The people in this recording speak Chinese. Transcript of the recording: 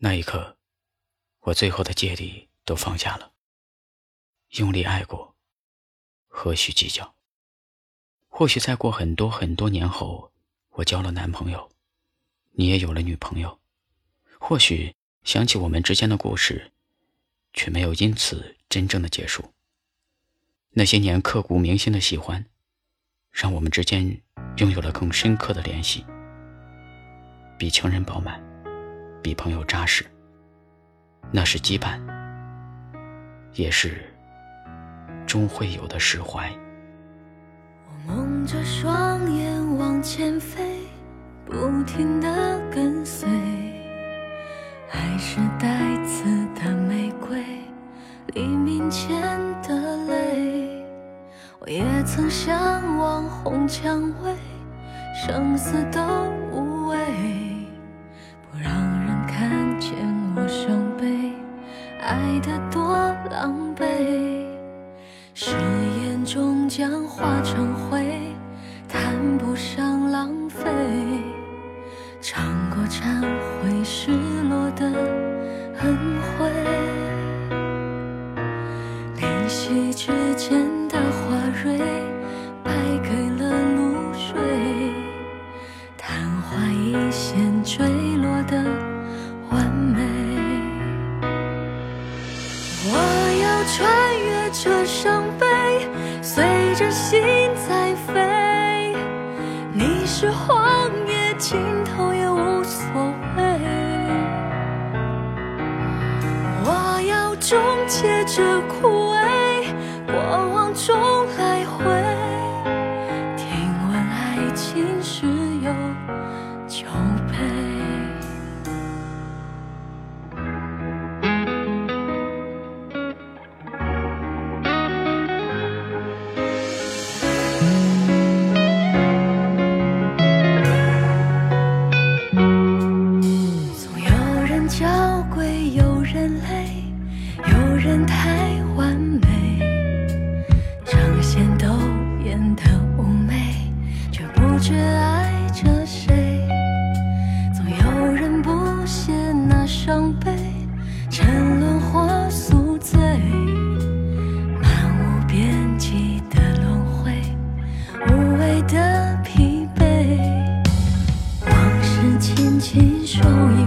那一刻，我最后的芥蒂都放下了。用力爱过，何须计较？或许再过很多很多年后，我交了男朋友，你也有了女朋友。或许想起我们之间的故事，却没有因此真正的结束。那些年刻骨铭心的喜欢，让我们之间拥有了更深刻的联系，比情人饱满。比朋友扎实，那是羁绊，也是终会有的释怀。我蒙着双眼往前飞，不停的跟随，爱是带刺的玫瑰，黎明前的泪。我也曾向往红蔷薇，生死都无畏。得多狼狈，誓言终将化成灰，谈不上浪费。尝过忏悔失落的心在飞。你是荒野尽头也无所谓。我要终结这枯萎，牵手。